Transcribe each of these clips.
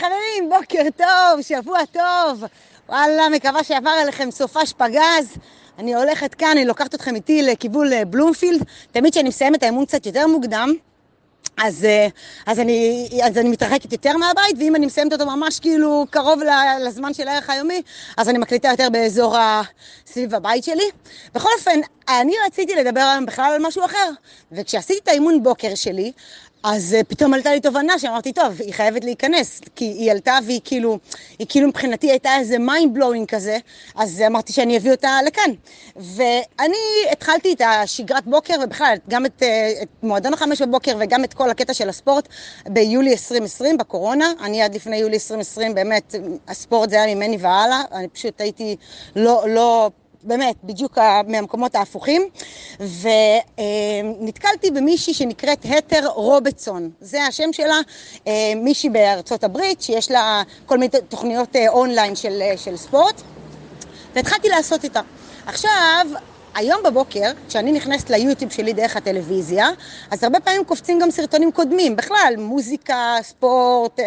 חברים, בוקר טוב, שבוע טוב. וואלה, מקווה שעבר עליכם סופש פגז. אני הולכת כאן, אני לוקחת אתכם איתי לכיוון אה, בלומפילד. תמיד כשאני מסיימת את האימון קצת יותר מוקדם, אז, אה, אז, אני, אז אני מתרחקת יותר מהבית, ואם אני מסיימת אותו ממש כאילו קרוב לזמן של הערך היומי, אז אני מקליטה יותר באזור ה... סביב הבית שלי. בכל אופן, אני רציתי לדבר היום בכלל על משהו אחר, וכשעשיתי את האימון בוקר שלי, אז uh, פתאום עלתה לי תובנה שאמרתי, טוב, היא חייבת להיכנס, כי היא עלתה והיא כאילו, היא כאילו מבחינתי הייתה איזה mind blowing כזה, אז אמרתי שאני אביא אותה לכאן. ואני התחלתי את השגרת בוקר, ובכלל, גם את, uh, את מועדון החמש בבוקר וגם את כל הקטע של הספורט ביולי 2020, בקורונה. אני עד לפני יולי 2020, באמת, הספורט זה היה ממני והלאה, אני פשוט הייתי לא, לא באמת, בדיוק מהמקומות ההפוכים, ונתקלתי במישהי שנקראת התר רובצון, זה השם שלה, אה, מישהי בארצות הברית, שיש לה כל מיני תוכניות אה, אונליין של, אה, של ספורט, והתחלתי לעשות איתה. עכשיו, היום בבוקר, כשאני נכנסת ליוטיוב שלי דרך הטלוויזיה, אז הרבה פעמים קופצים גם סרטונים קודמים, בכלל, מוזיקה, ספורט,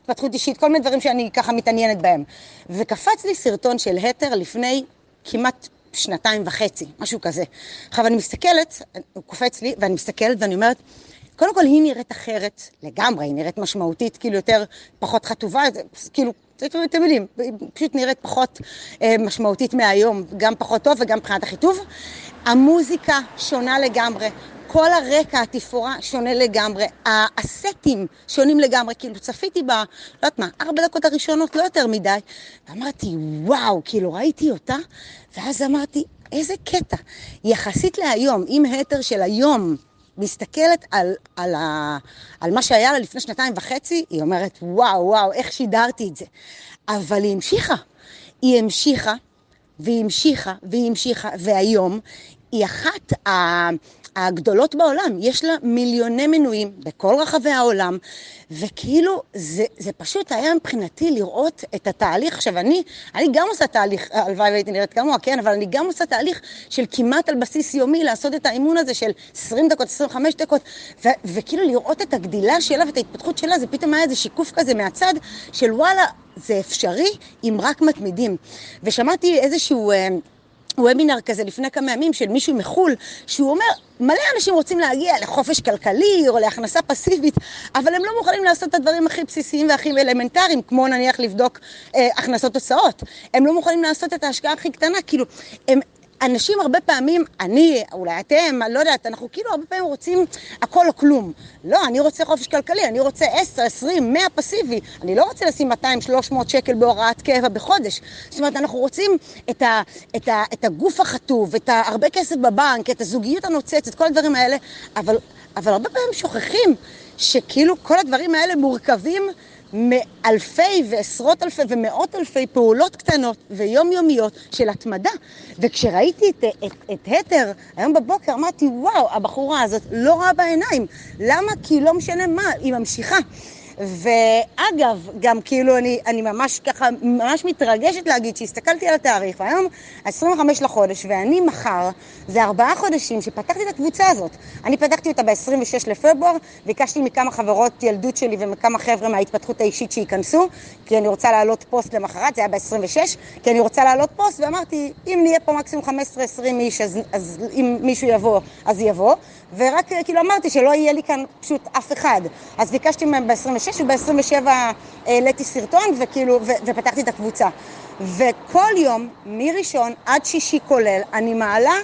התפתחות אישית, כל מיני דברים שאני ככה מתעניינת בהם. וקפץ לי סרטון של התר לפני כמעט שנתיים וחצי, משהו כזה. עכשיו אני מסתכלת, הוא קופץ לי, ואני מסתכלת ואני אומרת, קודם כל היא נראית אחרת לגמרי, היא נראית משמעותית, כאילו יותר, פחות חטובה, כאילו, אתם יודעים, היא פשוט נראית פחות אה, משמעותית מהיום, גם פחות טוב וגם מבחינת החיטוב. המוזיקה שונה לגמרי, כל הרקע, התפאורה, שונה לגמרי. הסטים שונים לגמרי. כאילו, צפיתי ב... לא יודעת מה, ארבע דקות הראשונות, לא יותר מדי, ואמרתי, וואו, כאילו, ראיתי אותה, ואז אמרתי, איזה קטע. יחסית להיום, אם התר של היום מסתכלת על, על, ה, על מה שהיה לה לפני שנתיים וחצי, היא אומרת, וואו, וואו, איך שידרתי את זה. אבל היא המשיכה. היא המשיכה, והיא המשיכה, והיא המשיכה, והיום היא אחת ה... הגדולות בעולם, יש לה מיליוני מנויים בכל רחבי העולם, וכאילו זה, זה פשוט היה מבחינתי לראות את התהליך. עכשיו אני, אני גם עושה תהליך, הלוואי והייתי נראית כמוה, כן, אבל אני גם עושה תהליך של כמעט על בסיס יומי לעשות את האימון הזה של 20 דקות, 25 דקות, ו, וכאילו לראות את הגדילה שלה ואת ההתפתחות שלה, זה פתאום היה איזה שיקוף כזה מהצד של וואלה, זה אפשרי אם רק מתמידים. ושמעתי איזשהו... וובינר כזה לפני כמה ימים של מישהו מחו"ל, שהוא אומר, מלא אנשים רוצים להגיע לחופש כלכלי או להכנסה פסיבית, אבל הם לא מוכנים לעשות את הדברים הכי בסיסיים והכי אלמנטריים, כמו נניח לבדוק אה, הכנסות הוצאות. הם לא מוכנים לעשות את ההשקעה הכי קטנה, כאילו, הם, אנשים הרבה פעמים, אני, אולי אתם, לא יודעת, אנחנו כאילו הרבה פעמים רוצים הכל או כלום. לא, אני רוצה חופש כלכלי, אני רוצה 10, 20, 100 פסיבי. אני לא רוצה לשים 200, 300 שקל בהוראת קבע בחודש. זאת אומרת, אנחנו רוצים את, ה, את, ה, את הגוף החטוב, את הרבה כסף בבנק, את הזוגיות הנוצצת, כל הדברים האלה, אבל, אבל הרבה פעמים שוכחים שכאילו כל הדברים האלה מורכבים מאלפי ועשרות אלפי ומאות אלפי פעולות קטנות ויומיומיות של התמדה. וכשראיתי את, את, את התר היום בבוקר, אמרתי, וואו, הבחורה הזאת לא רעה בעיניים. למה? כי לא משנה מה, היא ממשיכה. ואגב, גם כאילו אני, אני ממש ככה, ממש מתרגשת להגיד שהסתכלתי על התאריך, והיום 25 לחודש, ואני מחר, זה ארבעה חודשים שפתחתי את הקבוצה הזאת. אני פתחתי אותה ב-26 לפברואר, ביקשתי מכמה חברות ילדות שלי ומכמה חבר'ה מההתפתחות האישית שייכנסו, כי אני רוצה להעלות פוסט למחרת, זה היה ב-26, כי אני רוצה להעלות פוסט, ואמרתי, אם נהיה פה מקסימום 15-20 איש, אז, אז אם מישהו יבוא, אז יבוא. ורק כאילו אמרתי שלא יהיה לי כאן פשוט אף אחד. אז ביקשתי מהם ב-26 וב-27 העליתי סרטון וכאילו, ו- ופתחתי את הקבוצה. וכל יום, מראשון עד שישי כולל, אני מעלה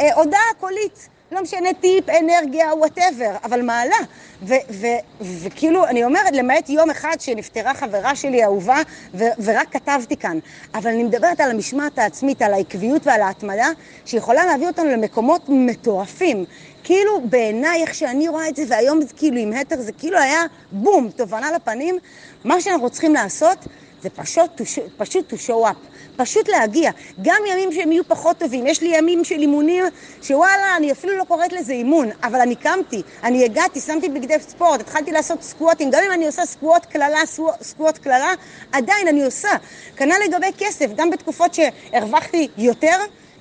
אה, הודעה קולית. לא משנה טיפ, אנרגיה, whatever, אבל מעלה. וכאילו, אני אומרת, למעט יום אחד שנפטרה חברה שלי אהובה, ורק כתבתי כאן. אבל אני מדברת על המשמעת העצמית, על העקביות ועל ההתמדה, שיכולה להביא אותנו למקומות מטורפים. כאילו בעיניי, איך שאני רואה את זה, והיום זה כאילו עם התר, זה כאילו היה בום, תובנה לפנים. מה שאנחנו צריכים לעשות זה פשוט, פשוט to show up, פשוט להגיע. גם ימים שהם יהיו פחות טובים, יש לי ימים של אימונים שוואלה, אני אפילו לא קוראת לזה אימון, אבל אני קמתי, אני הגעתי, שמתי בגדי ספורט, התחלתי לעשות סקווטים, גם אם אני עושה סקווט קללה, סקווט קללה, עדיין אני עושה. כנ"ל לגבי כסף, גם בתקופות שהרווחתי יותר,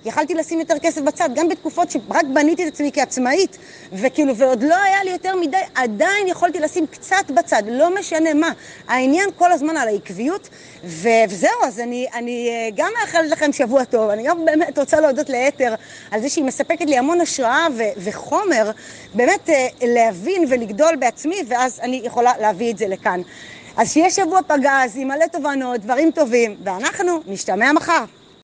יכלתי לשים יותר כסף בצד, גם בתקופות שרק בניתי את עצמי כעצמאית, וכאילו, ועוד לא היה לי יותר מדי, עדיין יכולתי לשים קצת בצד, לא משנה מה. העניין כל הזמן על העקביות, ו- וזהו, אז אני, אני אה, גם מאחלת לכם שבוע טוב, אני גם באמת רוצה להודות לאתר על זה שהיא מספקת לי המון השראה ו- וחומר, באמת אה, להבין ולגדול בעצמי, ואז אני יכולה להביא את זה לכאן. אז שיהיה שבוע פגז עם מלא תובנות, דברים טובים, ואנחנו נשתמע מחר.